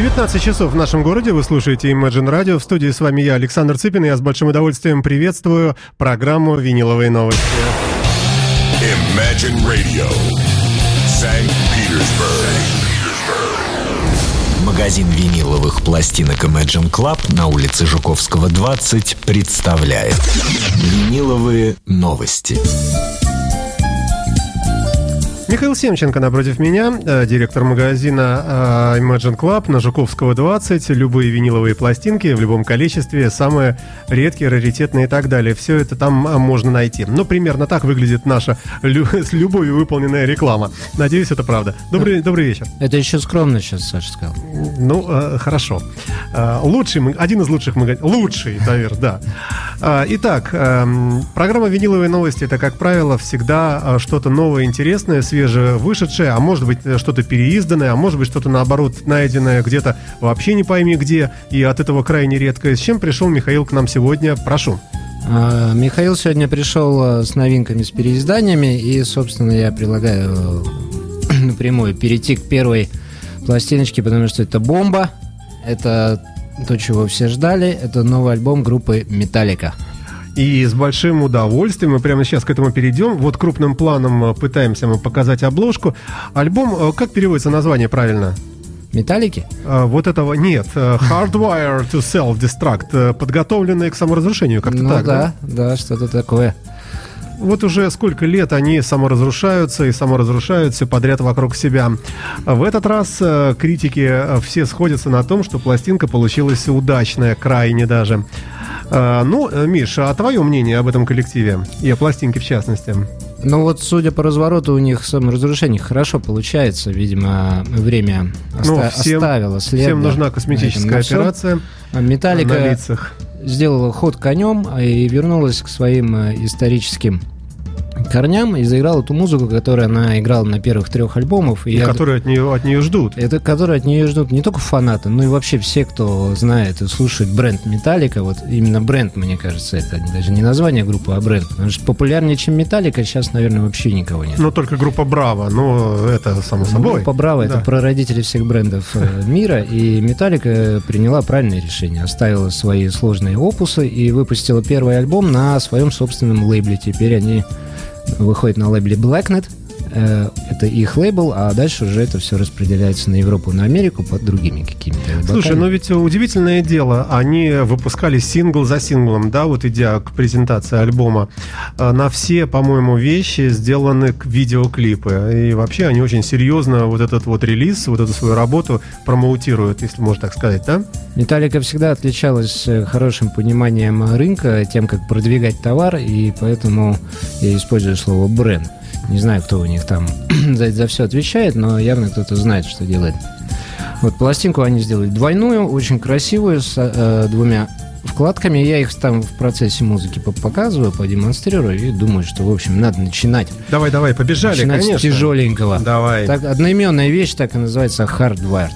19 часов в нашем городе. Вы слушаете Imagine Radio. В студии с вами я, Александр Цыпин. Я с большим удовольствием приветствую программу «Виниловые новости». Imagine Radio, St. Petersburg. Магазин виниловых пластинок Imagine Club на улице Жуковского, 20 представляет Виниловые новости. Михаил Семченко напротив меня, э, директор магазина э, Imagine Club на Жуковского 20. Любые виниловые пластинки в любом количестве, самые редкие, раритетные и так далее. Все это там э, можно найти. Ну, примерно так выглядит наша лю- с любовью выполненная реклама. Надеюсь, это правда. Добрый, добрый вечер. Это еще скромно сейчас Саша сказал. Ну, э, хорошо. Э, лучший, один из лучших магазинов. Лучший, наверное, да. Итак, эм, программа «Виниловые новости» — это, как правило, всегда что-то новое, интересное, свежевышедшее, а может быть, э, что-то переизданное, а может быть, что-то, наоборот, найденное где-то вообще не пойми где, и от этого крайне редкое. С чем пришел Михаил к нам сегодня? Прошу. А, Михаил сегодня пришел э, с новинками, с переизданиями, и, собственно, я предлагаю э, напрямую перейти к первой пластиночке, потому что это бомба, это то, чего все ждали, это новый альбом группы «Металлика». И с большим удовольствием мы прямо сейчас к этому перейдем. Вот крупным планом э, пытаемся мы показать обложку. Альбом, э, как переводится название правильно? «Металлики»? А, вот этого нет. Э, Hardwire to Self-Destruct. э, Подготовленные к саморазрушению, как-то ну так, да, да, что-то такое. Вот уже сколько лет они саморазрушаются и саморазрушают все подряд вокруг себя. В этот раз э, критики э, все сходятся на том, что пластинка получилась удачная, крайне даже. Э, Ну, э, Миш, а твое мнение об этом коллективе и о пластинке в частности? Ну вот, судя по развороту, у них саморазрушение хорошо получается. Видимо, время Ну, оста- всем- оставило след. Всем нужна на этом. косметическая всё, операция а Металлика сделала ход конем и вернулась к своим э, историческим корням и заиграла ту музыку, которую она играла на первых трех альбомах. И И я которые от нее, от нее ждут. это которые от нее ждут не только фанаты, но и вообще все, кто знает и слушает бренд Металлика. Вот именно бренд, мне кажется, это даже не название группы, а бренд. Потому что популярнее, чем Металлика, сейчас, наверное, вообще никого нет. Ну, только группа Браво, но это само собой. Группа Браво это Да. прародители всех брендов э, мира, и Металлика приняла правильное решение. Оставила свои сложные опусы и выпустила первый альбом на своем собственном лейбле. Теперь они выходят на лейбле Blacknet. Э, Это их лейбл, а дальше уже это все распределяется на Европу, на Америку под другими какими-то Слушай, лейблаками. ну ведь удивительное дело, они выпускали сингл за синглом, да, вот идя к презентации альбома. А На все, по-моему, вещи сделаны видеоклипы. И вообще они очень серьезно вот этот вот релиз, вот эту свою работу промоутируют, если можно так сказать, да? Металлика всегда отличалась э, хорошим пониманием рынка, тем, как продвигать товар, и поэтому я использую слово бренд. Не знаю, кто у них там за, за все отвечает, но явно кто-то знает, что делает. Вот пластинку они сделали двойную, очень красивую, с э, двумя вкладками. Я их там в процессе музыки по- показываю, продемонстрирую и думаю, что, в общем, надо начинать. Давай, давай, побежали, начинать конечно. с тяжеленького. Давай. Так, одноименная вещь так и называется Hardwired.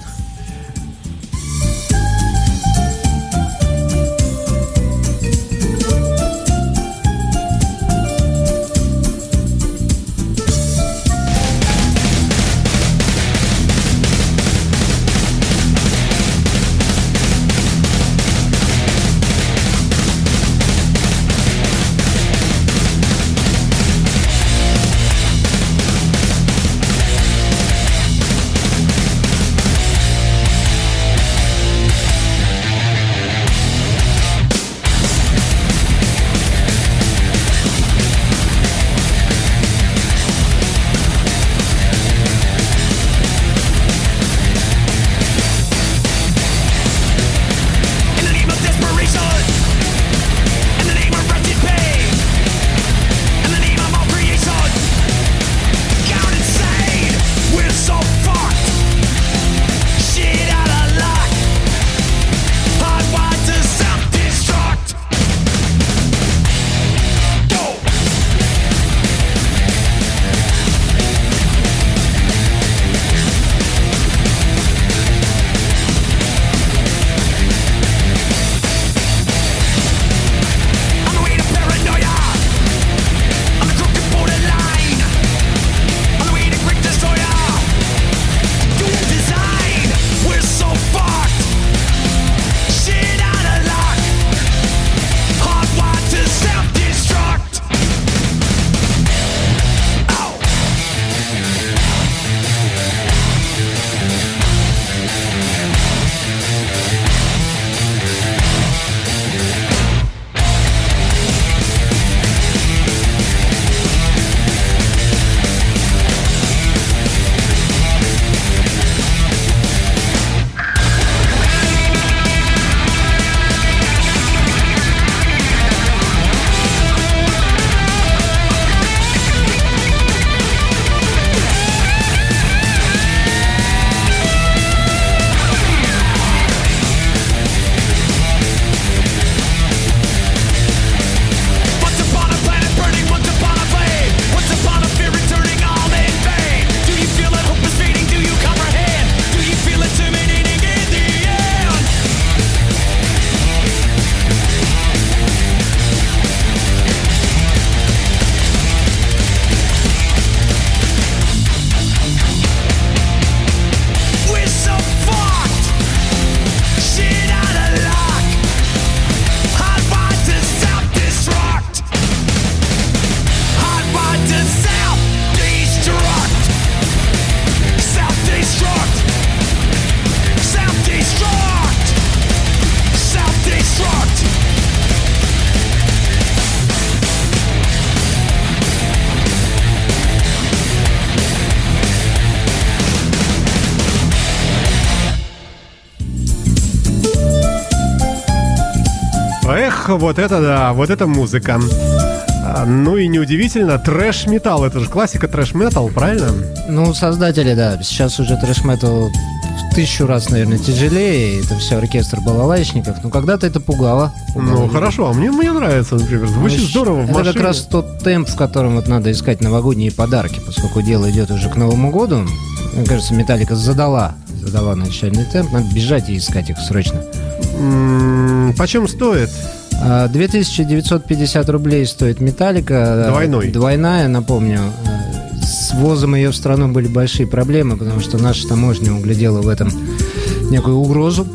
Ох, вот это да, вот это музыка. А, Ну и неудивительно, трэш-металл, это же классика трэш-металл, правильно? Ну, создатели, да. Сейчас уже трэш-метал в тысячу раз, наверное, тяжелее. Это все оркестр балалайчников. Но когда-то это пугало. Ну, Пугало. хорошо, а мне, мне нравится, например, звучит Ну, здорово в Это машине. как раз тот темп, в котором вот надо искать новогодние подарки, поскольку дело идет уже к Новому году. Мне кажется, Металлика задала, задала начальный темп. Надо бежать и искать их срочно. М, Почем стоит? А, 2950 рублей стоит Металлика. Двойной. Двойная, напомню. А, С ввозом ее в страну были большие проблемы, потому что наша таможня углядела в этом некую угрозу.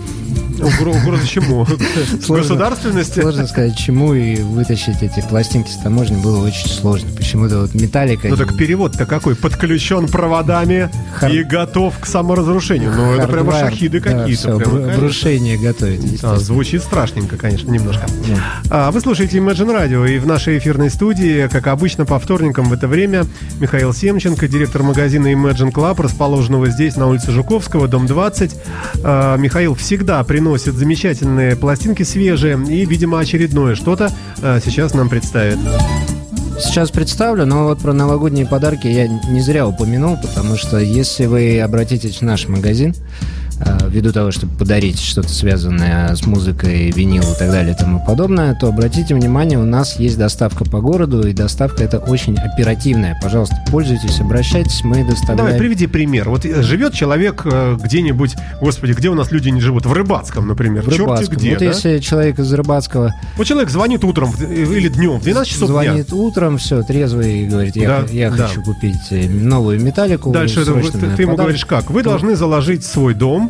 Угро- Угроза чему? Государственности? Сложно сказать, чему, и вытащить эти пластинки с таможни было очень сложно. Почему-то вот Металлика... Ну так перевод-то какой? Подключен проводами и готов к саморазрушению. Ну это прямо шахиды какие-то. всё, прямо, бру- конечно. брушение готовит, звучит страшненько, конечно, немножко. А, Вы слушаете Imagine Radio, и в нашей эфирной студии, как обычно, по вторникам в это время, Михаил Семченко, директор магазина Imagine Club, расположенного здесь, на улице Жуковского, дом 20. А, Михаил всегда приносит замечательные пластинки свежие, и, видимо, очередное что-то а, сейчас нам представит. Сейчас представлю, но вот про новогодние подарки я не зря упомянул, потому что если вы обратитесь в наш магазин, э, ввиду того, чтобы подарить что-то связанное с музыкой, винил и так далее и тому подобное, то обратите внимание, у нас есть доставка по городу, и доставка это очень оперативная. Пожалуйста, пользуйтесь, обращайтесь, мы доставляем... Давай, приведи пример. Вот э, живет человек э, где-нибудь, господи, где у нас люди не живут? В Рыбацком, например. в Черти Рыбацком. где, вот да? если человек из Рыбацкого Вот человек звонит утром или днем, в 12 часов дня. звонит утром, все, трезвый, и говорит, я, Да, я да. хочу купить э, новую металлику. Дальше это, ты, ему подарок». говоришь как? Вы должны заложить свой дом,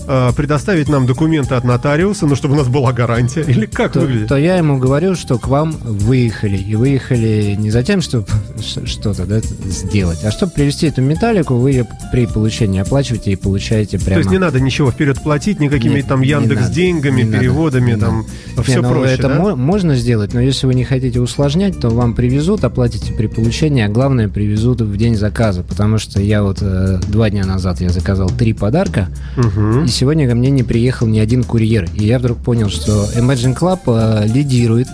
э, предоставить нам документы от нотариуса, ну, чтобы у нас была гарантия. Или как то, выглядит? то я ему говорю, что к вам выехали. И выехали не за тем, чтобы что-то да, сделать, а чтобы привезти эту металлику, вы ее при получении оплачиваете и получаете То прямо. есть не надо ничего вперед платить, никакими Нет, там Яндекс надо, деньгами, надо, переводами, не там Не, все ну, проще, это да? мо- можно сделать, но если вы не хотите усложнять, то вам привезут, оплатите при получении, а главное привезут в день заказа, потому что я вот э, два дня назад я заказал три подарка, Мгм. и сегодня ко мне не приехал ни один курьер. И я вдруг понял, что Imagine Club э, лидирует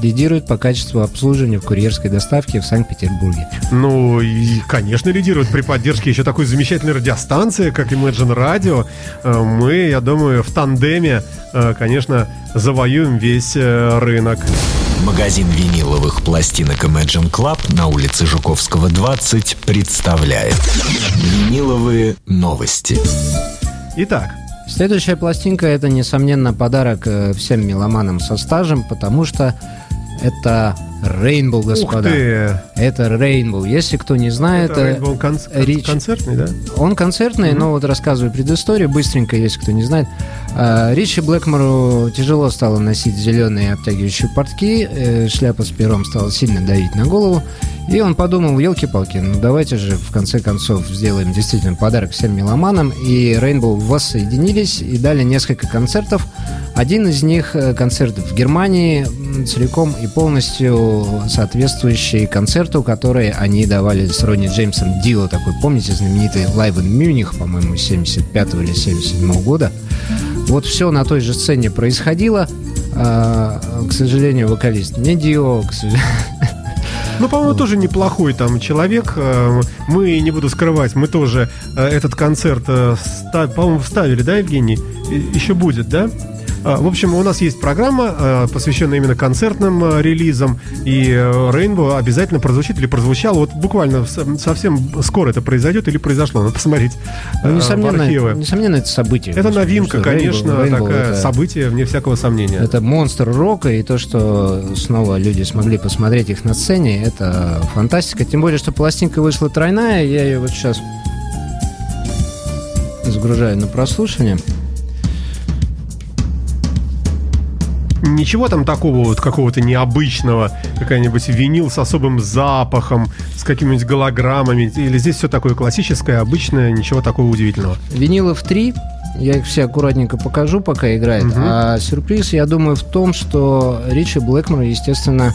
лидирует по качеству обслуживания в курьерской доставке в Санкт-Петербурге. Ну, и, конечно, лидирует при поддержке еще такой замечательной радиостанции, как Imagine Radio. Э, Мы, я думаю, в тандеме, э, конечно, завоюем весь рынок. Магазин виниловых пластинок Imagine Club на улице Жуковского 20 представляет Виниловые новости. Итак, Следующая пластинка это, несомненно, подарок э, всем меломанам со стажем, потому что это Ух господа. ты! Это Rainbow. Если кто не знает, Это э, Rainbow кон- кон- Рич. концертный, да? Он концертный, но вот рассказываю предысторию быстренько, если кто не знает. А, Ричи Блэкмору тяжело стало носить зеленые обтягивающие портки, э, шляпа с пером стала сильно давить на голову, и он подумал, елки-палки, ну давайте же в конце концов сделаем действительно подарок всем меломанам, и Rainbow воссоединились и дали несколько концертов. Один из них э, концерт в Германии, целиком и полностью соответствующий концерту, который они давали с Ронни Джеймсом Дио, такой, помните, знаменитый Live in Munich, по-моему, 75 или 77 года. Вот все на той же сцене происходило. А, к сожалению, вокалист не Дио, к сожалению. Ну, по-моему, тоже неплохой там человек. Э, Мы, не буду скрывать, мы тоже э, этот концерт, ста- по-моему, вставили, да, Евгений? Еще будет, да? А, В общем, у нас есть программа, э, посвященная именно концертным э, релизам, и э, Rainbow обязательно прозвучит или прозвучал. Вот буквально со- совсем скоро это произойдет или произошло. Надо посмотреть Ну, в несомненно, архивы. несомненно, это событие. Это новинка, конечно, Rainbow- Rainbow такое это- событие, вне всякого сомнения. Это монстр рока, и то, что снова люди смогли посмотреть их на сцене, это фантастика. Тем более, что пластинка вышла тройная, я ее вот сейчас загружаю на прослушивание. Ничего там такого вот какого-то необычного, какая-нибудь винил с особым запахом, с какими-нибудь голограммами, или здесь все такое классическое, обычное, ничего такого удивительного. Винилов три, я их все аккуратненько покажу, пока играет. Мгм. А сюрприз, я думаю, в том, что Ричи Блэкмор, естественно,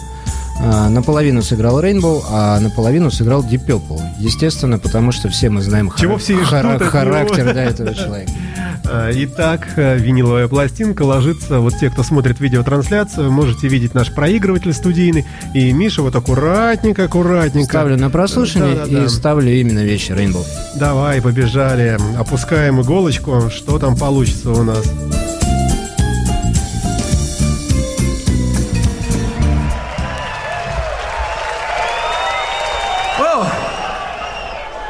наполовину сыграл Rainbow, а наполовину сыграл Deep Purple. Естественно, потому что все мы знаем Чего хара- все него. характер да, этого человека. А, Итак, э, виниловая пластинка ложится. Вот те, кто смотрит видеотрансляцию, можете видеть наш проигрыватель студийный. И Миша вот аккуратненько, аккуратненько. Ставлю на прослушивание Да-да-да. и ставлю именно вещи Rainbow. Давай, побежали. Опускаем иголочку. Что там получится у нас?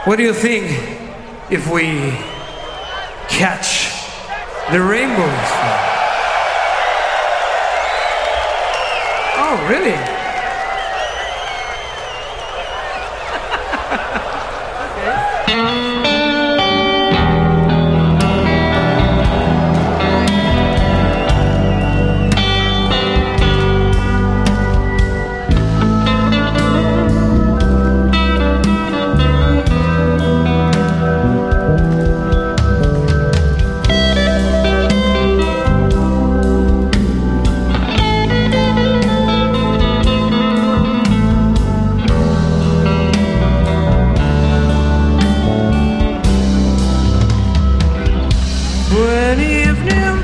What do you think if we catch the rainbows? Oh, really? When evening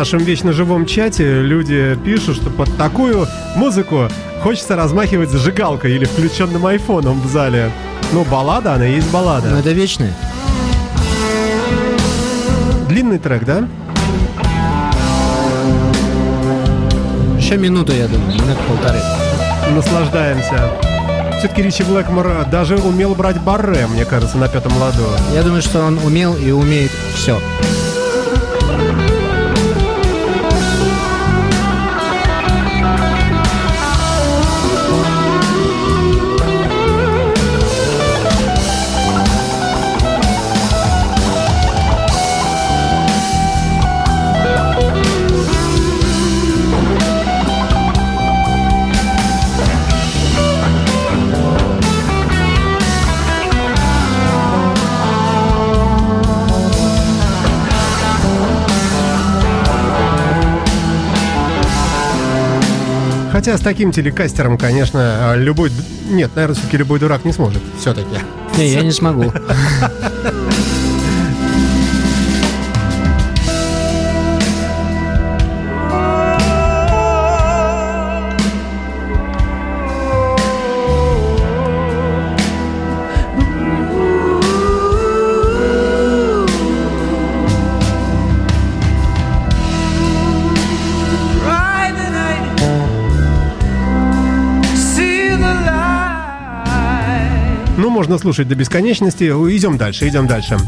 нашем вечно живом чате люди пишут, что под такую музыку хочется размахивать зажигалкой или включенным айфоном в зале. Ну, баллада, она и есть баллада. Но это вечное. Длинный трек, да? Еще минуту, я думаю, минут полторы. Наслаждаемся. Все-таки Ричи Блэкмор даже умел брать барре, мне кажется, на пятом ладу. Я думаю, что он умел и умеет все. Хотя с таким телекастером, конечно, любой... Нет, наверное, все-таки любой дурак не сможет. Все-таки. Не, я не смогу. можно слушать до бесконечности. Идем дальше, идем дальше.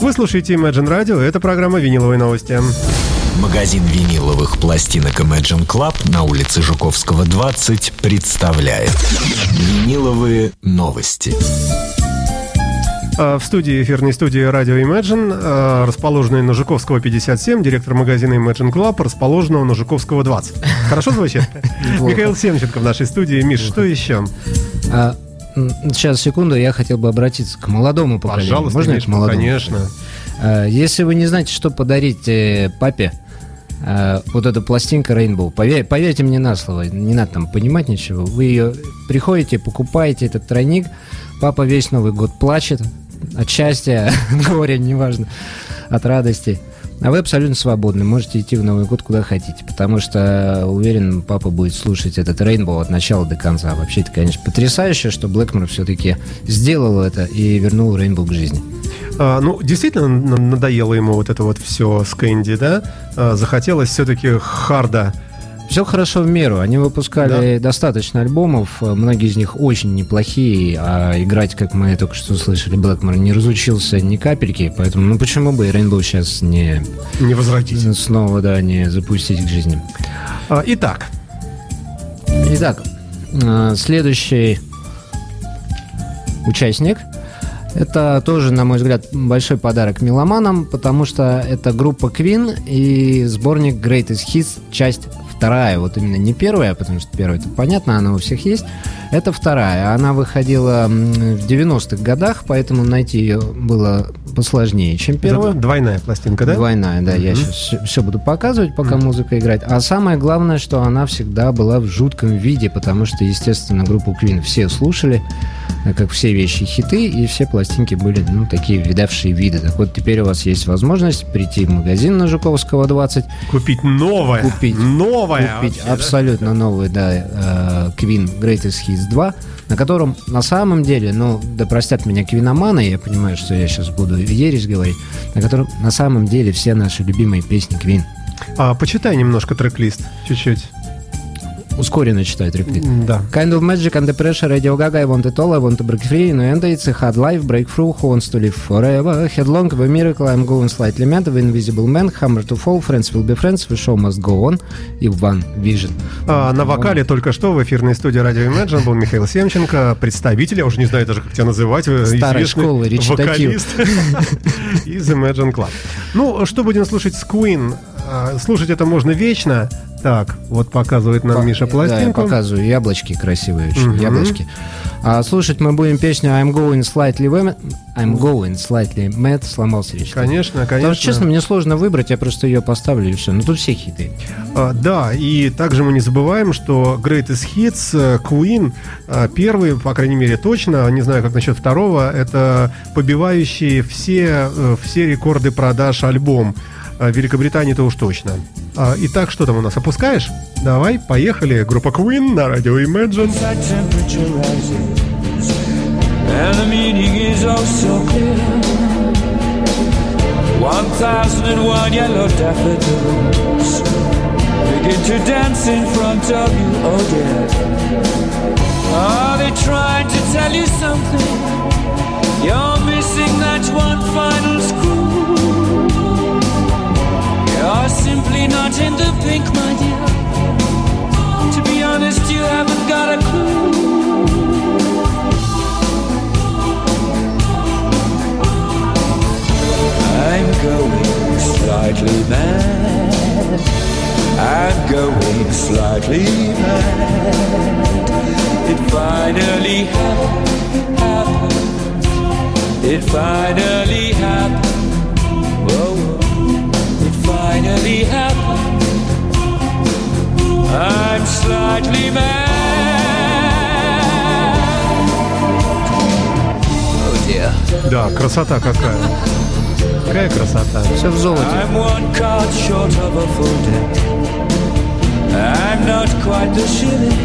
Вы слушаете Imagine Radio, это программа «Виниловые новости». Магазин виниловых пластинок Imagine Club на улице Жуковского, 20 представляет Виниловые новости. А, В студии, эфирной студии радио Imagine, а, расположенной на Жуковского 57, директор магазина Imagine Club, расположенного на Жуковского 20. Хорошо звучит? Михаил Семченко в нашей студии. Миш, что еще? Сейчас, секунду, я хотел бы обратиться к молодому поколению. Пожалуйста, Можно Миш, к молодому? конечно. А, Если вы не знаете, что подарить э, папе, а, вот эта пластинка Rainbow, поверь- поверьте мне на слово, не надо там понимать ничего. Вы ее приходите, покупаете этот тройник, папа весь Новый год плачет от счастья, горя, неважно, от радости. А вы абсолютно свободны, можете идти в Новый год куда хотите, потому что, уверен, папа будет слушать этот Rainbow от начала до конца. Вообще, это, конечно, потрясающе, что Блэкмор все-таки сделал это и вернул Rainbow к жизни. А, ну, действительно надоело ему вот это вот все с Кэнди, да? А, захотелось все-таки харда. Все хорошо в меру. Они выпускали достаточно альбомов, многие из них очень неплохие, а играть, как мы только что слышали, Блэкмор не разучился ни капельки, поэтому ну почему бы и Rainbow сейчас не Не возвратить. снова, да, не запустить к жизни. А, итак, Итак, э, следующий участник. Это тоже, на мой взгляд, большой подарок меломанам, потому что это группа Queen и сборник Greatest Hits, часть вторая. Вот именно не первая, потому что первая, это понятно, она у всех есть. Это вторая. Она выходила в 90-х годах, поэтому найти ее было посложнее, чем первая. это двойная пластинка, да? Двойная, да. Я сейчас все буду показывать, пока музыка играет. А самое главное, что она всегда была в жутком виде, потому что, естественно, группу Queen все слушали, как все вещи хиты, и все пластинки были, ну, такие видавшие виды. Так вот, теперь у вас есть возможность прийти в магазин на Жуковского 20, Купить новое. Купить. Новое. купить вообще, да? абсолютно новый, да, э, Queen Greatest Hits 2, на котором на самом деле, ну, да простят меня квиноманы, я понимаю, что я сейчас буду ересь говорить, на котором на самом деле все наши любимые песни Queen. А, почитай немножко трек-лист. Чуть-чуть. Ускоренно читает реплик. М, Да. Kind of magic under pressure, Radio Gaga, I want it all, I want to break free, no end, it's a hard life, breakthrough, who wants to live forever, headlong, the miracle, I'm going slightly mad, the invisible man, hammer to fall, friends will be friends, the show must go on, и One Vision. А, на вокале только что в эфирной студии радио Imagine был Михаил Семченко, представитель, я уже не знаю даже, как тебя называть, э, Старой школы, вокалист из Imagine Club. Ну, что будем слушать с Queen? А, Слушать это можно вечно. Так, вот показывает нам Миша Да, я пластинку. показываю яблочки красивые очень, Мгм. яблочки. А слушать мы будем песню I'm going slightly mad, I'm going slightly mad, сломался речь. Конечно, Потому конечно. что, честно, мне сложно выбрать, я просто ее поставлю и все. Ну тут все хиты. А, да, и также мы не забываем, что Greatest Hits э, Queen э, первый, по крайней мере, точно, не знаю, как насчет второго, это побивающий все, э, все рекорды продаж альбом. Э, Великобритании-то уж точно. А, Итак, что там у нас, опускаешь? Давай, поехали. Группа Queen на радио Imagine. and the meaning is oh so clear. One thousand and one yellow daffodils begin to dance in front of you, oh dear. Are they trying to tell you something? Красота какая. Какая красота. Все в золоте. I'm one card short of a full deck. I'm not quite the shilling.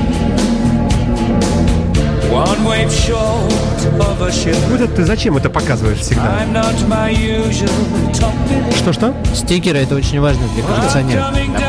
One wave short of a shilling. Вот это ты зачем это показываешь всегда? Что-что? Стикеры это очень важно для I'm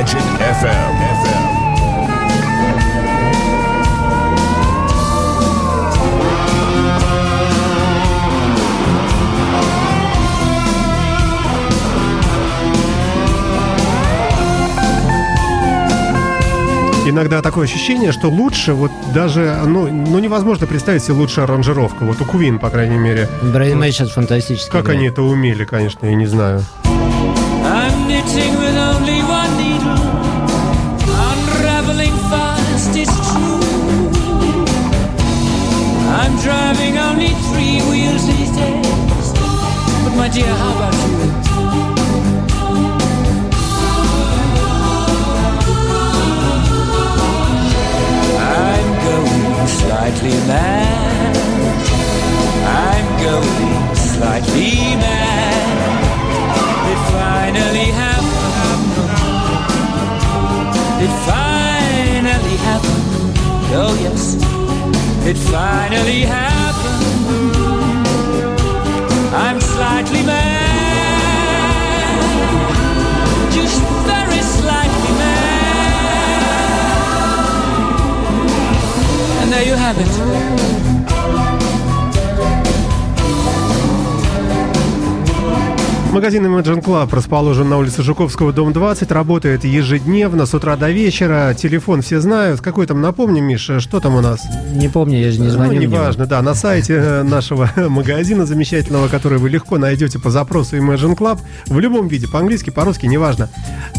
Imagine FM. FM. Иногда такое ощущение, что лучше, вот даже, ну, ну невозможно представить себе лучшую аранжировку. Вот у Queen, по крайней мере. Брайан Мэй сейчас фантастически. Как играет. они это умели, конечно, я не знаю. I'm Dear, how about you? I'm going slightly mad. I'm going slightly mad. It finally happened. It finally happened. Oh yes, it finally happened. I'm slightly mad. Just very slightly mad. And there you have it. Магазин Imagine Club расположен на улице Жуковского, дом 20. Работает ежедневно, с утра до вечера. Телефон все знают. Какой там, напомни, Миша, что там у нас? Не помню, я же не звоню. Ну, неважно, да, на сайте э, нашего магазина замечательного, который вы легко найдете по запросу Imagine Club, в любом виде, по-английски, по-русски, неважно.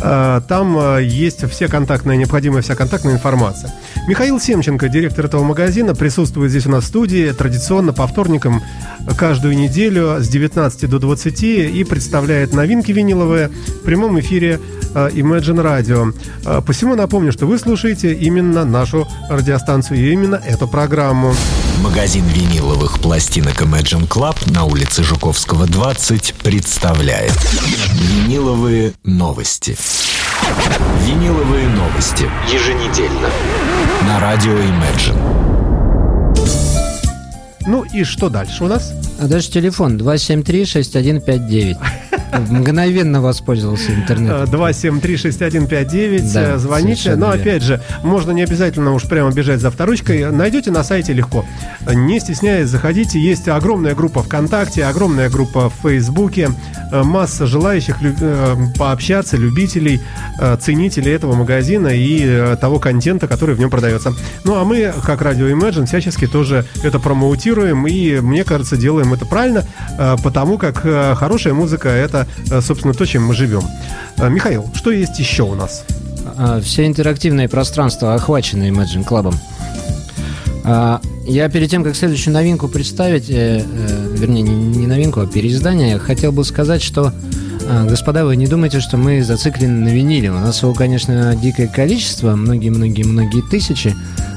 Э, Там э, есть все контактная, необходимая вся контактная информация. Михаил Семченко, директор этого магазина, присутствует здесь у нас в студии традиционно по вторникам каждую неделю с 19 до 20 и представляет новинки виниловые в прямом эфире э, Imagine Radio. Э, Посему напомню, что вы слушаете именно нашу радиостанцию и именно эту программу. Магазин виниловых пластинок Imagine Club на улице Жуковского, 20 представляет Виниловые новости. Виниловые новости. Еженедельно. На радио Imagine. Ну и что дальше у нас? А дальше телефон 273-6159. Мгновенно воспользовался интернетом. 273-6159. Да, Звоните. совершенно Но верно. опять же, можно не обязательно уж прямо бежать за вторучкой. Найдете на сайте легко. Не стесняясь, заходите. Есть огромная группа ВКонтакте, огромная группа в Фейсбуке. Э, Масса желающих э, пообщаться, любителей, э, ценителей этого магазина и э, того контента, который в нем продается. Ну а мы, как радио Imagine, всячески тоже это промоутируем. И мне кажется, делаем это правильно, э, потому как э, хорошая музыка это, э, собственно, то, чем мы живем. Э, Михаил, что есть еще у нас? А, Все интерактивные пространства охвачены Imagine Club. А, Я перед тем, как следующую новинку представить, э, вернее, не не новинку, а переиздание, хотел бы сказать, что, а, господа, вы не думайте, что мы зациклены на виниле. У нас его, конечно, дикое количество, многие-многие-многие тысячи,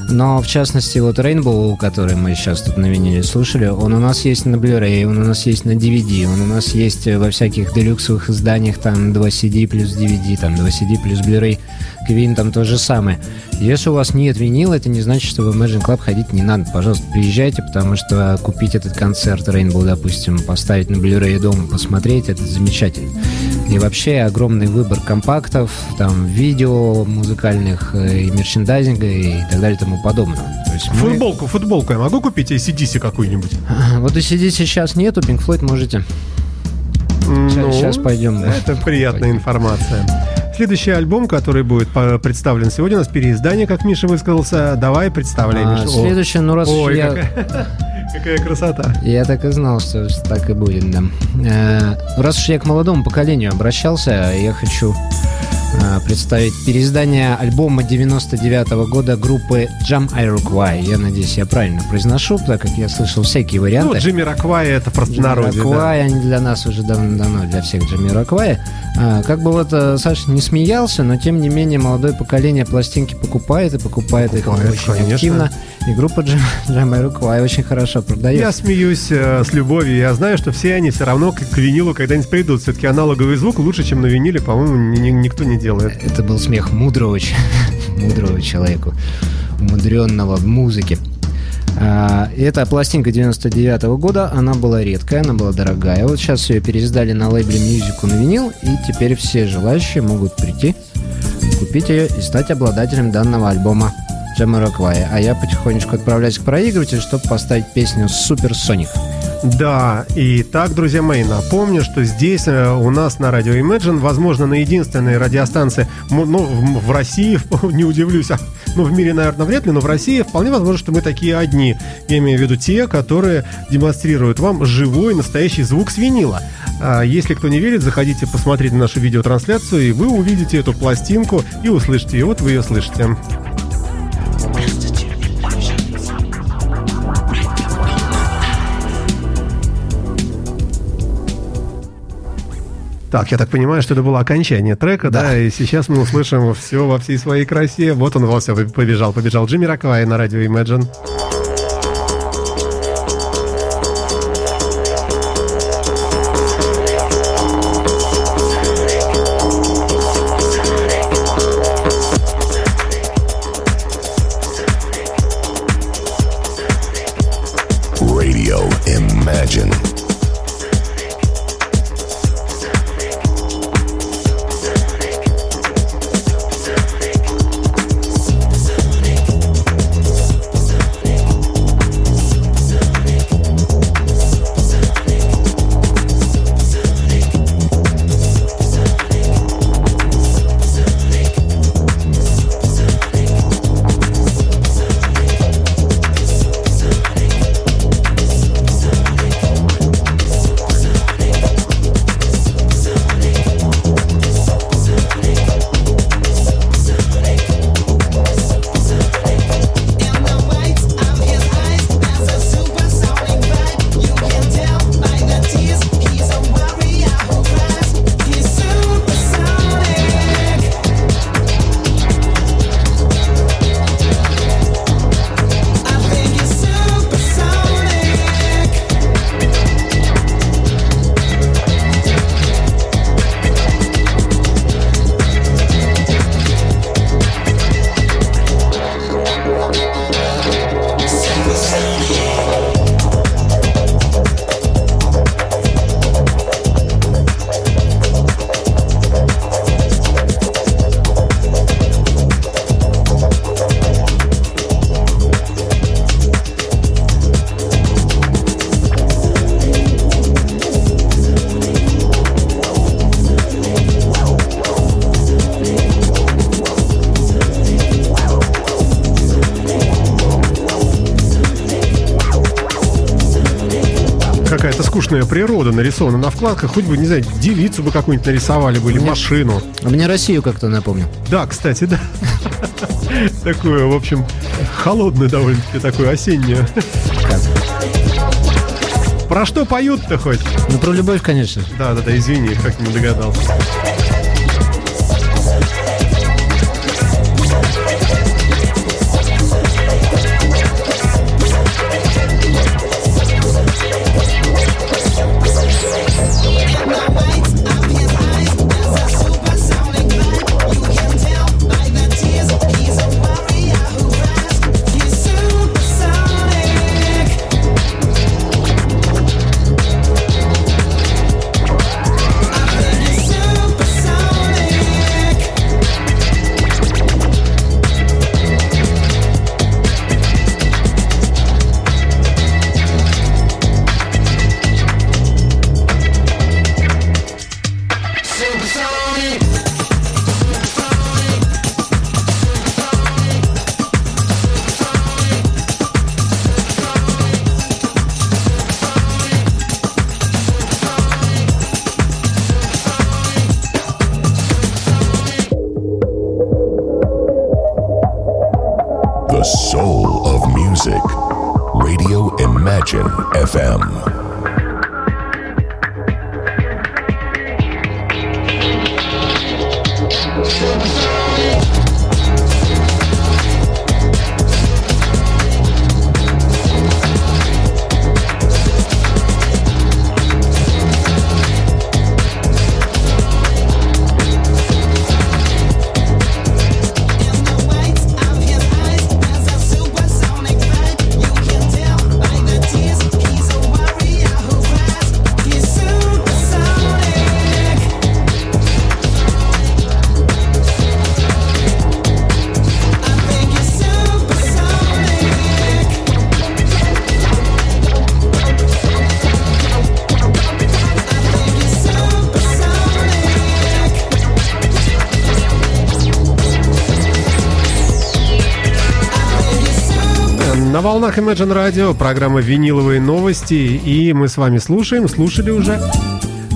но, в частности, вот Rainbow, который мы сейчас тут на виниле слушали, он у нас есть на Blu-ray, он у нас есть на DVD, он у нас есть во всяких делюксовых изданиях, там 2 CD плюс DVD, там 2 CD плюс Blu-ray, Квин там то же самое. Если у вас нет винила, это не значит, что в Imagine Club ходить не надо. Пожалуйста, приезжайте, потому что купить этот концерт Rainbow, допустим, поставить на Blu-ray дома, посмотреть, это замечательно. И вообще огромный выбор компактов, там, видео музыкальных э, и мерчендайзинга и так далее и тому подобное. То есть мы- Футболку, футболку я могу купить ACDC какую-нибудь? Вот и сидеть сейчас нету, Pink Floyd можете. Ну, сейчас пойдем. Это приятная информация. Следующий альбом, который будет по- представлен сегодня, у нас переиздание, как Миша высказался. Давай, представляй, А, Миша. Следующее, ну раз Ой, я... какая, какая красота. Я так и знал, что так и будет, да. Э, Раз уж я к молодому поколению обращался, я хочу э, представить переиздание альбома 99 года группы Jam Iroquois. Я надеюсь, я правильно произношу, так как я слышал всякие Ну, варианты. Джимми Раквай это простонародье. да. Jamiroquai, они для нас уже давно-давно, для всех Jamiroquai. А, как бы вот э, Саша не смеялся, но тем не менее молодое поколение пластинки покупает и покупает, Покупает, их очень конечно. активно. И группа Jam- Jamiroquai очень хорошо продается. Я смеюсь э, с любовью. Я знаю, что все они все равно к, к винилу когда-нибудь придут. Все-таки аналоговый звук лучше, чем на виниле, по-моему, ни- ни- никто не делает. Это был смех мудрого, мудрого человека, умудренного в музыке. А, Это пластинка 99 года, она была редкая, она была дорогая. Вот сейчас ее переиздали на лейбле Мьюзику на винил, и теперь все желающие могут прийти, купить ее и стать обладателем данного альбома Джамароквая. А я потихонечку отправляюсь к проигрывателю, чтобы поставить песню Супер Соник. Да, и так, друзья мои, напомню, что здесь э, у нас на радио Imagine, возможно, на единственной радиостанции, ну, в России, не удивлюсь, а, ну, в мире, наверное, вряд ли, но в России вполне возможно, что мы такие одни. Я имею в виду те, которые демонстрируют вам живой, настоящий звук с винила. А если кто не верит, заходите посмотреть на нашу видеотрансляцию, и вы увидите эту пластинку и услышите ее. Вот вы ее слышите. Так, я так понимаю, что это было окончание трека, да, и сейчас мы услышим все во всей своей красе. Вот он во все побежал, побежал Джимми Раквай на радио Imagine. Воздушная природа нарисована на вкладках. Хоть бы, не знаю, девицу бы какую-нибудь нарисовали бы или Мне- машину. А мне Россию как-то напомнил. Да, кстати, да. Такое, в общем, холодное довольно-таки, такое осеннее. Про что поют-то хоть? Ну, про любовь, конечно. Да, да, да, извини, как не догадался. Imagine FM. Волнах Imagine Radio программа «Виниловые новости», и мы с вами слушаем, слушали уже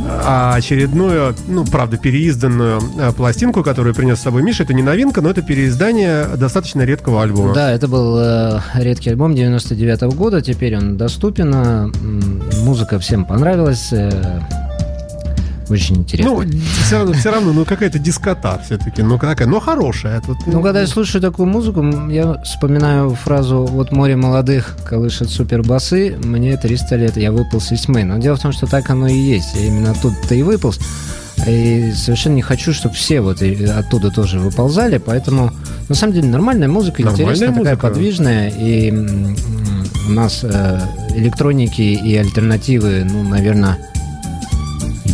а, очередную, ну, правда, переизданную а, пластинку, которую принес с собой Миша. Это не новинка, но это переиздание достаточно редкого альбома. Да, это был э, редкий альбом 99 года, теперь он доступен. м, Музыка всем понравилась. э, Очень интересно. Ну, все равно, все равно, ну, какая-то дискота все-таки, ну, какая, но хорошая. Тут, Ну, когда я слушаю такую музыку, я вспоминаю фразу «Вот море молодых колышет супербасы, мне 300 лет, я выполз из тьмы». Но дело в том, что так оно и есть. Я именно оттуда-то и выполз. И совершенно не хочу, чтобы все вот оттуда тоже выползали, поэтому на самом деле нормальная музыка, Нормальная интересная, такая музыка. подвижная, и у нас э, электроники и альтернативы, ну, наверное,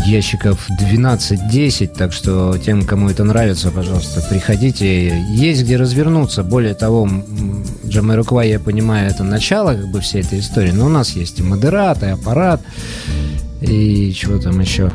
ящиков 12-10, так что тем, кому это нравится, пожалуйста, приходите. Есть где развернуться. Более того, м, Джамайроквай, я понимаю, это начало как бы всей этой истории, но у нас есть и модерат, и аппарат, и чего там еще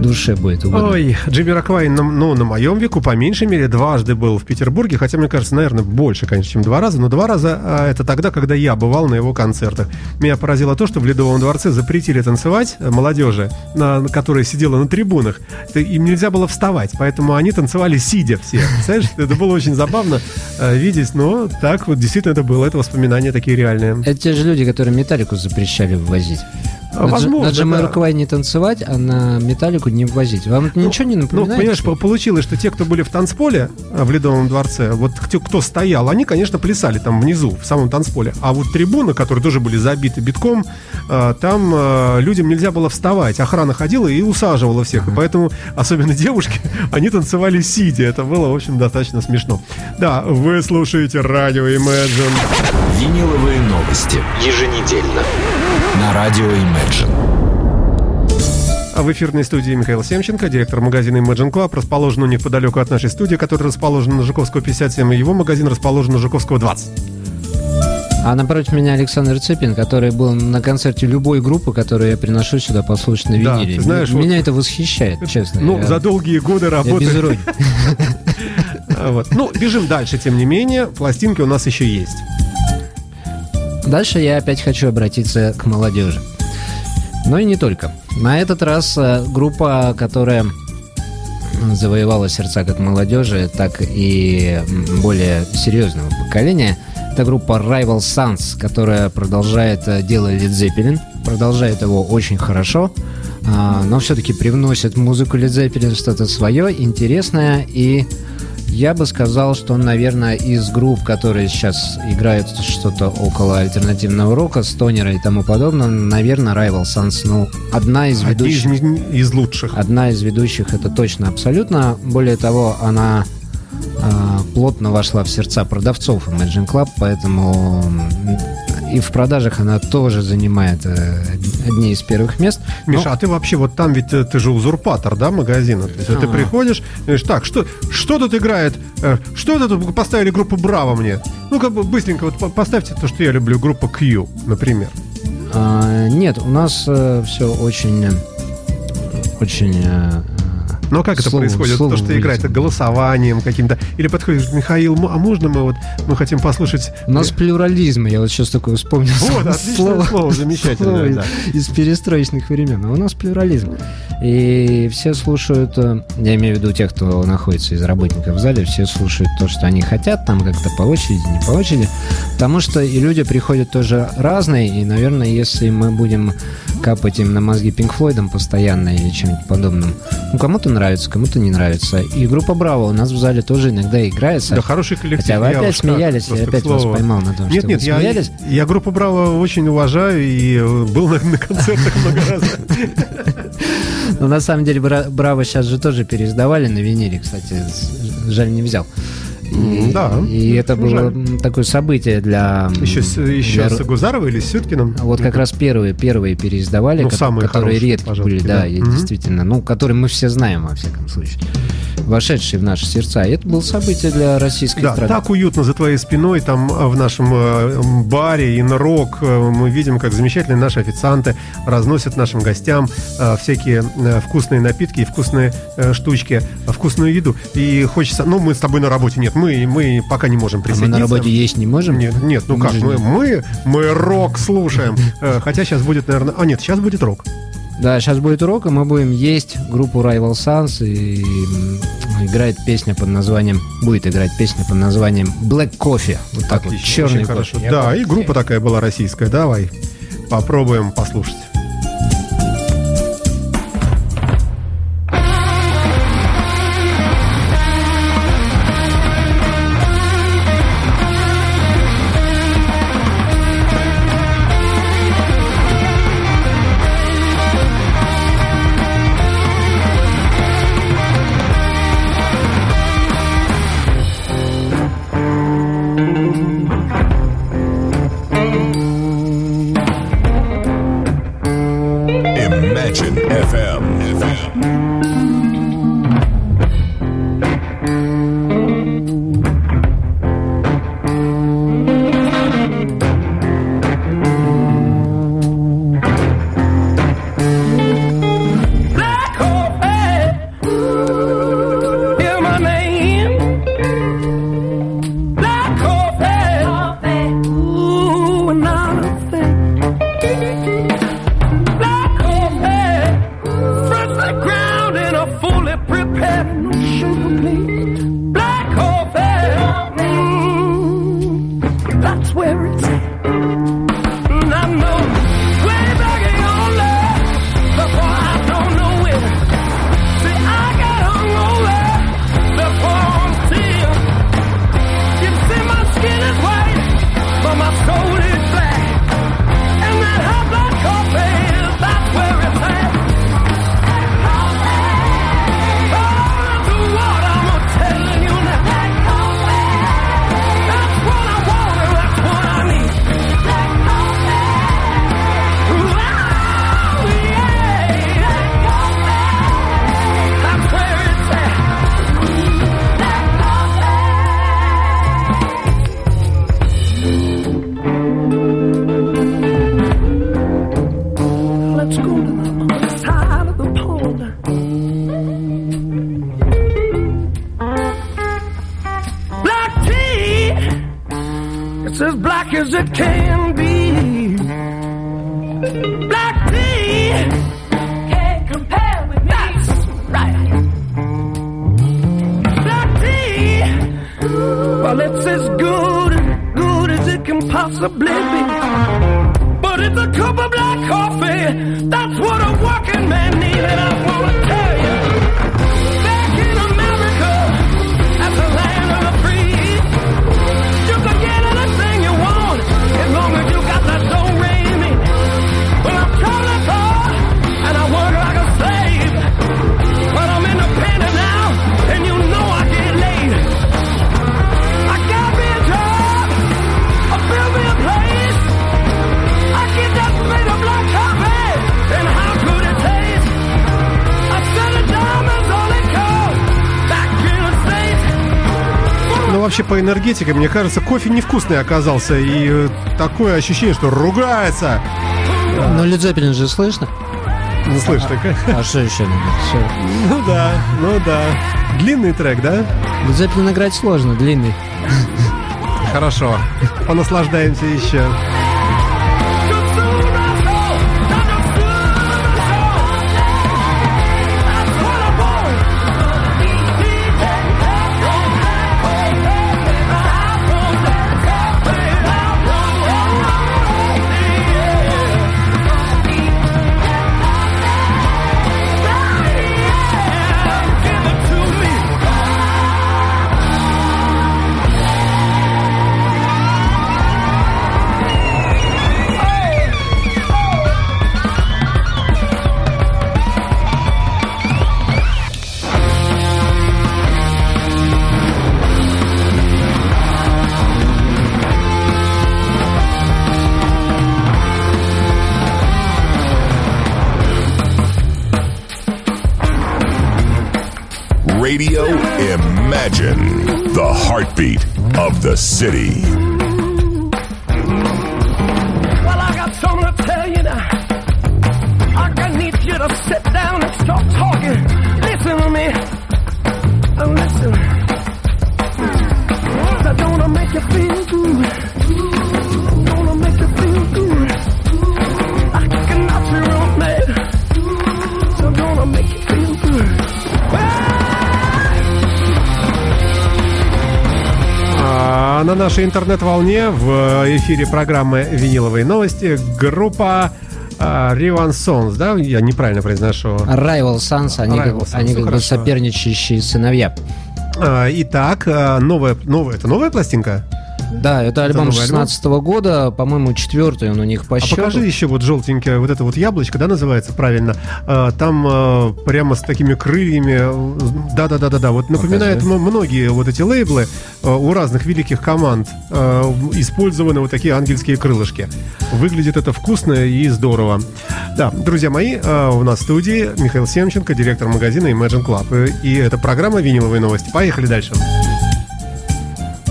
душе будет угодно. Ой, Джимми Роквай, на- ну, на моем веку, по меньшей мере, дважды был в Петербурге, хотя, мне кажется, наверное, больше, конечно, чем два раза, но два раза а, это тогда, когда я бывал на его концертах. Меня поразило то, что в Ледовом дворце запретили танцевать э, молодежи, на, которая сидела на трибунах. Им нельзя было вставать, поэтому они танцевали сидя все. Представляешь, это было очень забавно э, видеть, но так вот действительно это было, это воспоминания такие реальные. Это те же люди, которые металлику запрещали ввозить. А, на, возможно, на Джамайроквай да. не танцевать, а на металлику не ввозить. Вам это ничего не Ну, напоминает? понимаешь, что ли? по- получилось, что те, кто были в танцполе э, в Ледовом дворце, вот те, кто стоял, они, конечно, плясали там внизу, в самом танцполе. А вот трибуны, которые тоже были забиты битком, э, там э, людям нельзя было вставать. Охрана ходила и усаживала всех. И поэтому, особенно девушки, они танцевали сидя. Это было, в общем, достаточно смешно. Да, вы слушаете радио Imagine. Виниловые новости. Еженедельно. На радио Imagine. А в эфирной студии Михаил Семченко, директор магазина Imagine Club, расположен у неподалеку от нашей студии, которая расположена на Жуковского 57, и его магазин расположен на Жуковского 20. А напротив меня Александр Цыпин, который был на концерте любой группы, которую я приношу сюда послушать на Да, виниле. ты знаешь, М- вот- Меня это восхищает, честно. Ну, Я- за долгие годы я работы. без иронии. А, вот. Ну, бежим дальше, тем не менее. Пластинки у нас еще есть. Дальше я опять хочу обратиться к молодежи. Но и не только. На этот раз э, группа, которая завоевала сердца как молодежи, так и более серьезного поколения, это группа Rival Sons, которая продолжает э, дело Led Zeppelin, продолжает его очень хорошо, а, но все-таки привносит музыку Led Zeppelin что-то свое, интересное и я бы сказал, что, наверное, из групп, которые сейчас играют что-то около альтернативного рока, стонера и тому подобное, наверное, Rival Sons, ну, одна из ведущих... Один из, из лучших. Одна из ведущих, это точно абсолютно. Более того, она э, плотно вошла в сердца продавцов Imagine Club, поэтому и в продажах она тоже занимает э, одни из первых мест. Миша, Но... а ты вообще вот там ведь э, ты же узурпатор, да, магазина? То есть А-а-а. ты приходишь и говоришь, так, что, что тут играет? Э, что это тут поставили группу Браво мне? Ну, как бы быстренько вот поставьте то, что я люблю, группа Q, например. А, нет, у нас э, все очень очень э, но как это происходит? Слово То, что играет голосованием каким-то? Или подходишь, Михаил, а можно мы вот, мы хотим послушать... У нас плюрализм, я вот сейчас такое вспомнил. Вот, отличное слово, слово замечательное. Слово из, из перестроечных времен. А у нас плюрализм. И все слушают, э, я имею в виду тех, кто находится из работников в зале, все слушают то, что они хотят, там как-то по очереди, не по очереди. Потому что и люди приходят тоже разные, и, наверное, если мы будем капать им на мозги Пинк Флойдом постоянно или чем-нибудь подобным, ну, кому-то нравится, кому-то не нравится. И группа Браво у нас в зале тоже иногда играется. Да, хороший коллектив. Хотя вы я опять смеялись, я опять вас поймал на том, нет, что нет, вы я, смеялись. Я группу Браво очень уважаю и э, был на, на концертах много раз. Но на самом деле Браво сейчас же тоже переиздавали на виниле, кстати, жаль не взял. И, да. И это было жаль. такое событие для... Еще, еще для... с Гузаровой или с Сюткиным? Вот как раз первые, первые переиздавали, ну, ко- самые которые хорошие, редкие были, да, да. И действительно, ну, которые мы все знаем, во всяком случае вошедшие в наши сердца. И это было событие для российской да, страны. так уютно за твоей спиной, там э, в нашем э, баре Инрок э, мы видим, как замечательные наши официанты разносят нашим гостям всякие вкусные напитки и вкусные штучки, вкусную еду. И хочется, ну, мы с тобой на работе, нет, мы, мы пока не можем присоединиться. А мы на работе есть не можем? Нет, нет ну мы как, мы, мы, мы рок слушаем. Хотя сейчас будет, наверное, а нет, сейчас будет рок. Да, сейчас будет урок, и мы будем есть группу Rival Sons, и играет песня под названием, будет играть песня под названием Black Coffee. Вот так Отлично, вот, черный кофе. Да, и группа такая была российская, давай попробуем послушать. Вообще, по энергетике, мне кажется, кофе невкусный оказался. И э, такое ощущение, что ругается. Ну, Led Zeppelin же слышно. Ну, слышь, такая. А что еще? Всё. Ну да, ну да. Длинный трек, да? Zeppelin играть сложно, длинный. Хорошо. Понаслаждаемся еще. City. Нашей интернет-волне в эфире программы «Виниловые новости» группа а, Риван Sons, да? Я неправильно произношу. Rival Sons, они, Rival как, Sons, они ну, как бы соперничающие сыновья. А, Итак, а, новая, новая, это новая пластинка? Да, это альбом новый альбом? 16 года, по-моему, четвертый он у них по А счету. покажи еще вот желтенькое, вот это вот яблочко, да, называется правильно. А, Там а, прямо с такими крыльями. Да-да-да-да-да. Вот напоминает м- многие вот эти лейблы а, у разных великих команд использованы вот такие ангельские крылышки. Выглядит это вкусно и здорово. Да, друзья мои, у нас в студии Михаил Семченко, директор магазина Imagine Club. И это программа «Виниловые новости». Поехали дальше.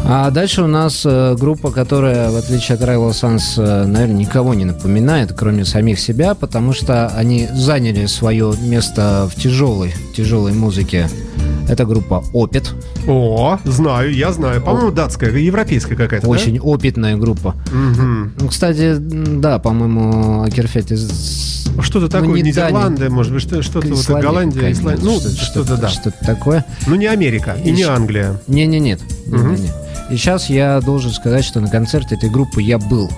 А дальше у нас э, группа, которая, в отличие от Rival Sons, э, наверное, никого не напоминает, кроме самих себя, потому что они заняли свое место в тяжелой, тяжелой музыке. Это группа Опит. О, знаю, я знаю. По-моему, датская, европейская какая-то, да? Очень опитная группа. Мгм. Ну, кстати, да, по-моему, Акерфет из... Что-то Ну, такое, не Нидерланды, может быть, что- что-то вот Исландия Голландия, какая-нибудь, Исландия. Ну, что-то, что-то, да. Что-то такое. Ну, не Америка и не Ещё- Англия. Не-не-нет. Мгм. Не-не-не. И сейчас я должен сказать, что на концерте этой группы я был.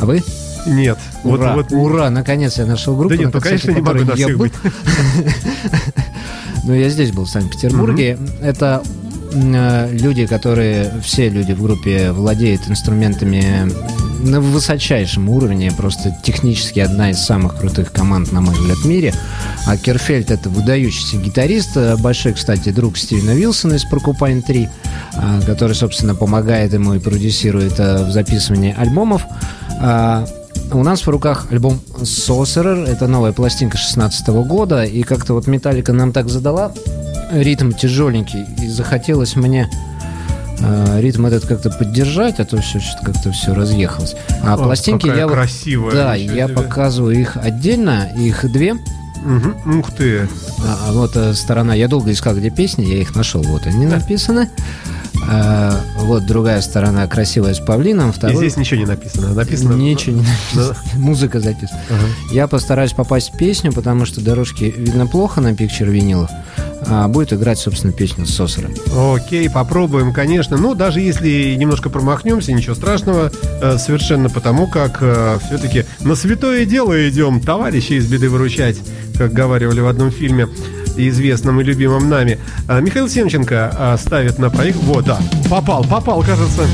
А вы? Нет. Вот- Ура, вот, ура, наконец я нашел группу, Да нет, на ну, конечно, не могу на всех быть. Но я здесь был, в Санкт-Петербурге. Это э, люди, которые, все люди в группе владеют инструментами на высочайшем уровне, просто технически одна из самых крутых команд, на мой взгляд, в мире. А Керфельд это выдающийся гитарист, э, большой, кстати, друг Стивена Вилсона из Porcupine 3, а, который, собственно, помогает ему и продюсирует э, в записывании альбомов. У нас в руках альбом Sorcerer, это новая пластинка 16 года, и как-то вот Металлика нам так задала ритм тяжеленький, и захотелось мне э, ритм этот как-то поддержать, а то все что-то как-то все разъехалось. А О, пластинки я вот- да, я себе. показываю. их отдельно, их две. Мгм. Ух ты. А, а вот э, сторона, я долго искал, где песни, я их нашел, вот они написаны. А, вот другая сторона красивая с павлином, И второй здесь ничего не написано. Написано... Ничего не написано. Музыка записана. Ага. Я постараюсь попасть в песню, потому что дорожки видно плохо на пикчер винилов. а будет играть, собственно, песню Сосера. Окей, попробуем, конечно. Ну, даже если немножко промахнемся, ничего страшного. э, Совершенно потому, как все-таки на святое дело идем, товарищи из беды выручать, как говаривали в одном фильме известном и любимом нами. А, Михаил Семченко а, ставит на проект... Вот, да, попал, попал, кажется.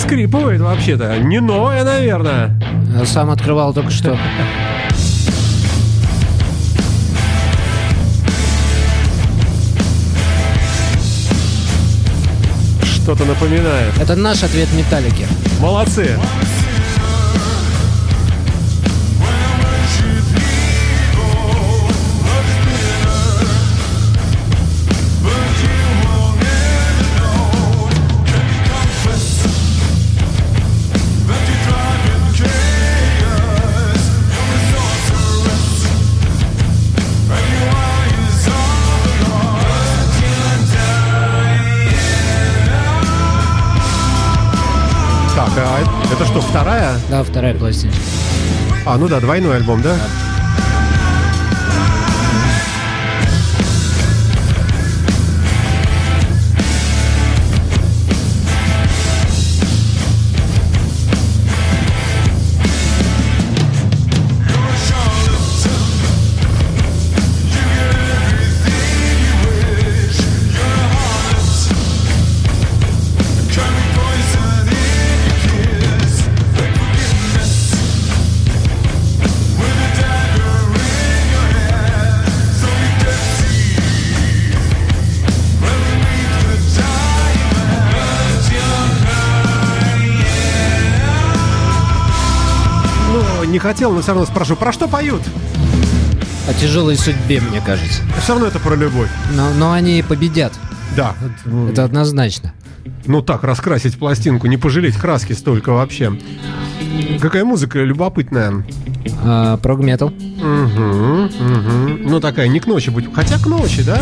Поскрипывает вообще-то. Не новое, наверное. А Сам открывал только что. Что-то напоминает. Это наш ответ Металлики. Молодцы. Так, это что, вторая? Да, вторая пластинка. А, ну да, двойной альбом, да? Не хотел, но все равно спрошу, про что поют? О тяжелой судьбе, мне кажется. Все равно это про любовь. Но, но они победят. Да. Это однозначно. Ну так, раскрасить пластинку, не пожалеть краски столько вообще. Какая музыка любопытная. А, Прогметал. Угу, угу. Ну такая, не к ночи будет. Хотя к ночи, да?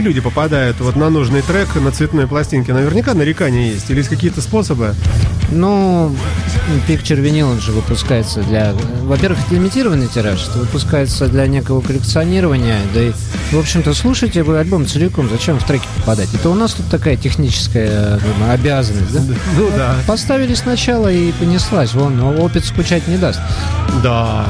Простые люди попадают вот на нужный трек на цветной пластинке? Наверняка нарекания есть. Или есть какие-то способы? Ну, Picture Vinyl он же выпускается для... Во-первых, это лимитированный тираж, это выпускается для некого коллекционирования, да и, в общем-то, слушайте вы альбом целиком, зачем в треки попадать? Это у нас тут такая техническая как бы, обязанность, да? Ну да. Поставили сначала и понеслась, вон, опыт скучать не даст. Да.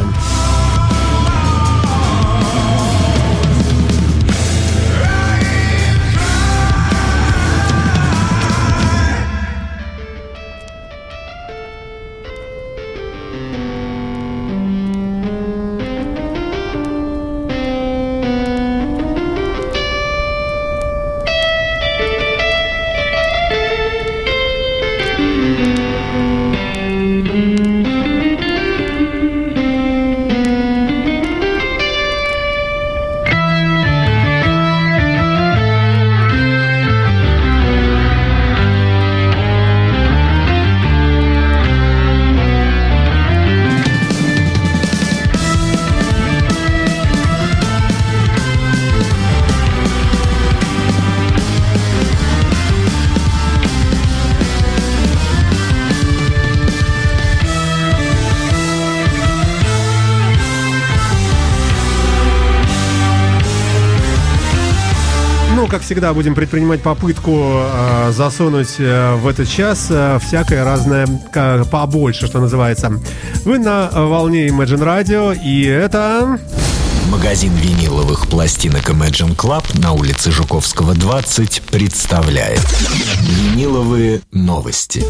Всегда, будем предпринимать попытку э, засунуть э, в этот час э, всякое разное ка- побольше, что называется. Вы на волне Imagine Radio, и это... Магазин виниловых пластинок Imagine Club на улице Жуковского, 20 представляет Виниловые новости.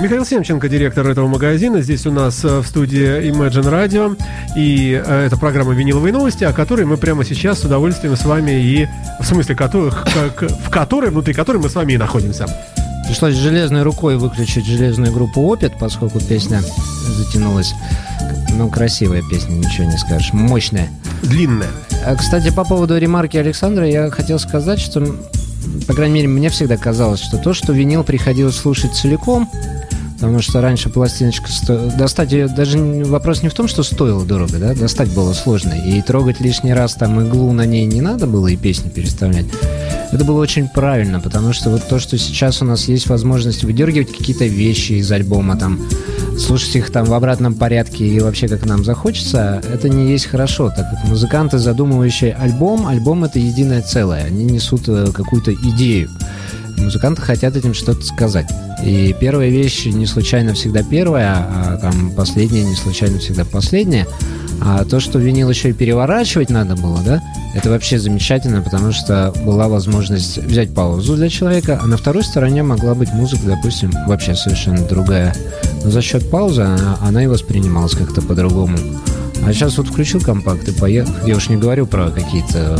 Михаил Семченко, директор этого магазина. Здесь у нас э, в студии Imagine Radio. И э, это программа «Виниловые новости», о которой мы прямо сейчас с удовольствием с вами и... В смысле, которых, как- в которой, внутри которой мы с вами и находимся. Пришлось железной рукой выключить железную группу «Опит», поскольку песня затянулась. Ну, красивая песня, ничего не скажешь. Мощная. Длинная. А, Кстати, по поводу ремарки Александра, я хотел сказать, что, по крайней мере, мне всегда казалось, что то, что винил приходилось слушать целиком, потому что раньше пластиночка сто... достать ее даже вопрос не в том, что стоило дорого, да, достать было сложно, и трогать лишний раз там иглу на ней не надо было и песни переставлять. Это было очень правильно, потому что вот то, что сейчас у нас есть возможность выдергивать какие-то вещи из альбома, там, слушать их там в обратном порядке и вообще как нам захочется, это не есть хорошо, так как музыканты, задумывающие альбом, альбом это единое целое, они несут э, какую-то идею. Музыканты хотят этим что-то сказать. И первая вещь не случайно всегда первая, а там последняя не случайно всегда последняя. А то, что винил еще и переворачивать надо было, да, это вообще замечательно, потому что была возможность взять паузу для человека, а на второй стороне могла быть музыка, допустим, вообще совершенно другая. Но за счет паузы она, она и воспринималась как-то по-другому. А сейчас вот включил компакт и поехал. Я уж не говорю про какие-то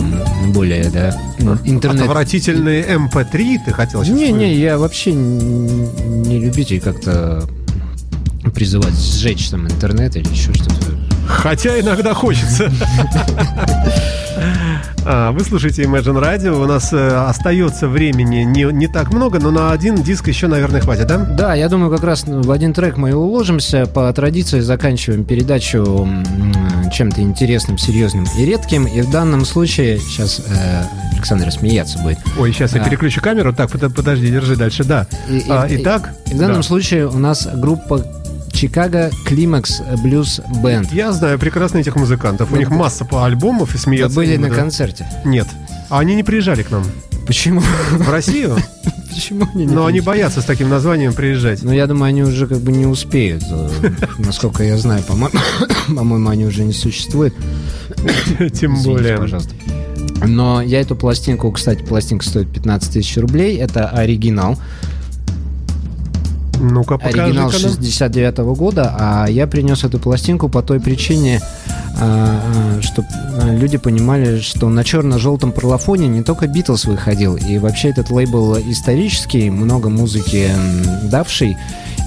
более, да, интернет... Отвратительные MP3 ты хотел сейчас Не, сказать? не, я вообще не любитель как-то призывать сжечь там интернет или еще что-то. Хотя иногда хочется. А, Вы слушаете Imagine Radio. У нас э, остается времени не, не так много, но на один диск еще, наверное, хватит, да? Да, я думаю, как раз в один трек мы и уложимся. По традиции заканчиваем передачу чем-то интересным, серьезным и редким. И в данном случае, сейчас э, Александр смеяться будет. Ой, сейчас я переключу камеру. Так, под- подожди, держи дальше. Да. И- А, и- Итак, И в данном да. случае у нас группа Чикаго Климакс Блюз Бенд. я знаю прекрасно этих музыкантов. У них масса по альбомов и смеяться. Были не на концерте. Нет. А они не приезжали к нам Почему? в Россию, Почему они не но они боятся с таким названием приезжать. Ну, я думаю, они уже как бы не успеют. Э, Насколько я знаю, по-моему, они уже не существуют. Тем более. пожалуйста. Но я эту пластинку, кстати, пластинка стоит 15 тысяч рублей. Это оригинал. Ну-ка, Оригинал покажи 69 года, а я принес эту пластинку по той причине, чтобы люди понимали, что на черно-желтом парлофоне не только Битлз выходил, и вообще этот лейбл исторический, много музыки давший,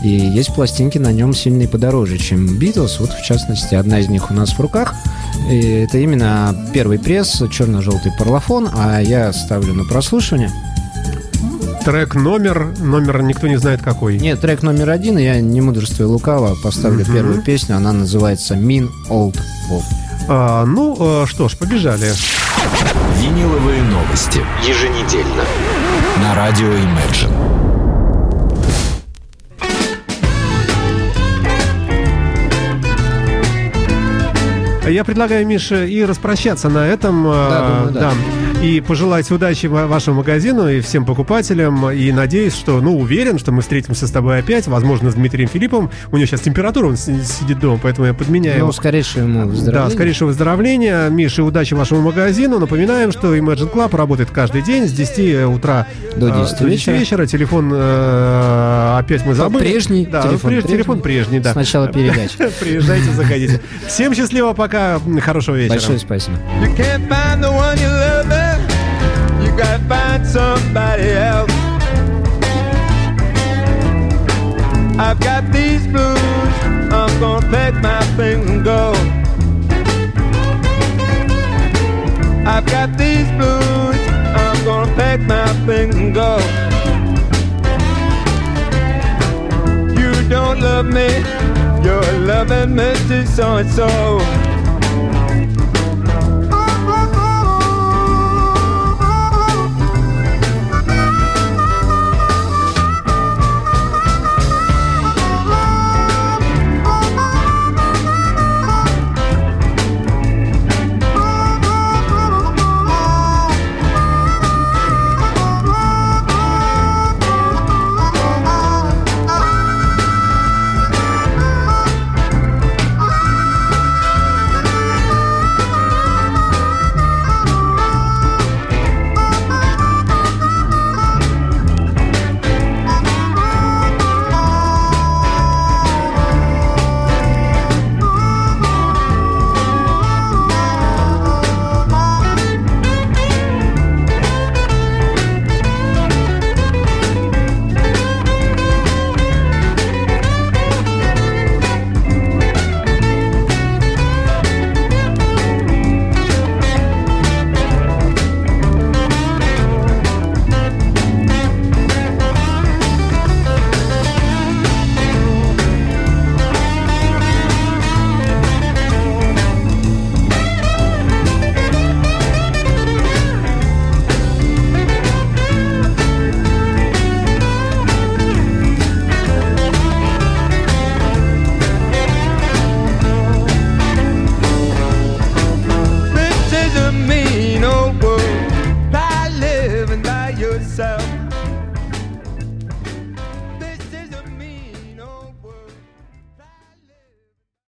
и есть пластинки на нем сильно и подороже, чем Битлз. Вот, в частности, одна из них у нас в руках. И это именно первый пресс, черно-желтый парлофон, а я ставлю на прослушивание. Трек номер, номер никто не знает какой. Нет, трек номер один, я не мудрствую лукаво, поставлю первую песню, она называется Mean Old Wolf. А, ну, э, что ж, побежали. Виниловые новости. Еженедельно. На радио Imagine. Я предлагаю, Миша, и распрощаться на этом. Да, э, думаю, да. И пожелать удачи ва- вашему магазину и всем покупателям. И надеюсь, что, ну, уверен, что мы встретимся с тобой опять. Возможно, с Дмитрием Филипповым. У него сейчас температура, он си- сидит дома, поэтому я подменяю Ну, его. скорейшего ему Да, выздоровления. скорейшего выздоровления. Миша, удачи вашему магазину. Напоминаем, что Imagine Club работает каждый день с 10 утра До э, 10 вечера. Телефон э, опять мы забыли. Прежний Да, телефон прежний, прежний. телефон прежний, да. С начала передачи. Приезжайте, заходите. Всем счастливо, пока. Хорошего вечера. Большое спасибо. Gotta find somebody else. I've got these blues, I'm gonna pack my things and go. I've got these blues, I'm gonna pack my things and go. You don't love me, you're loving Mr. So and so.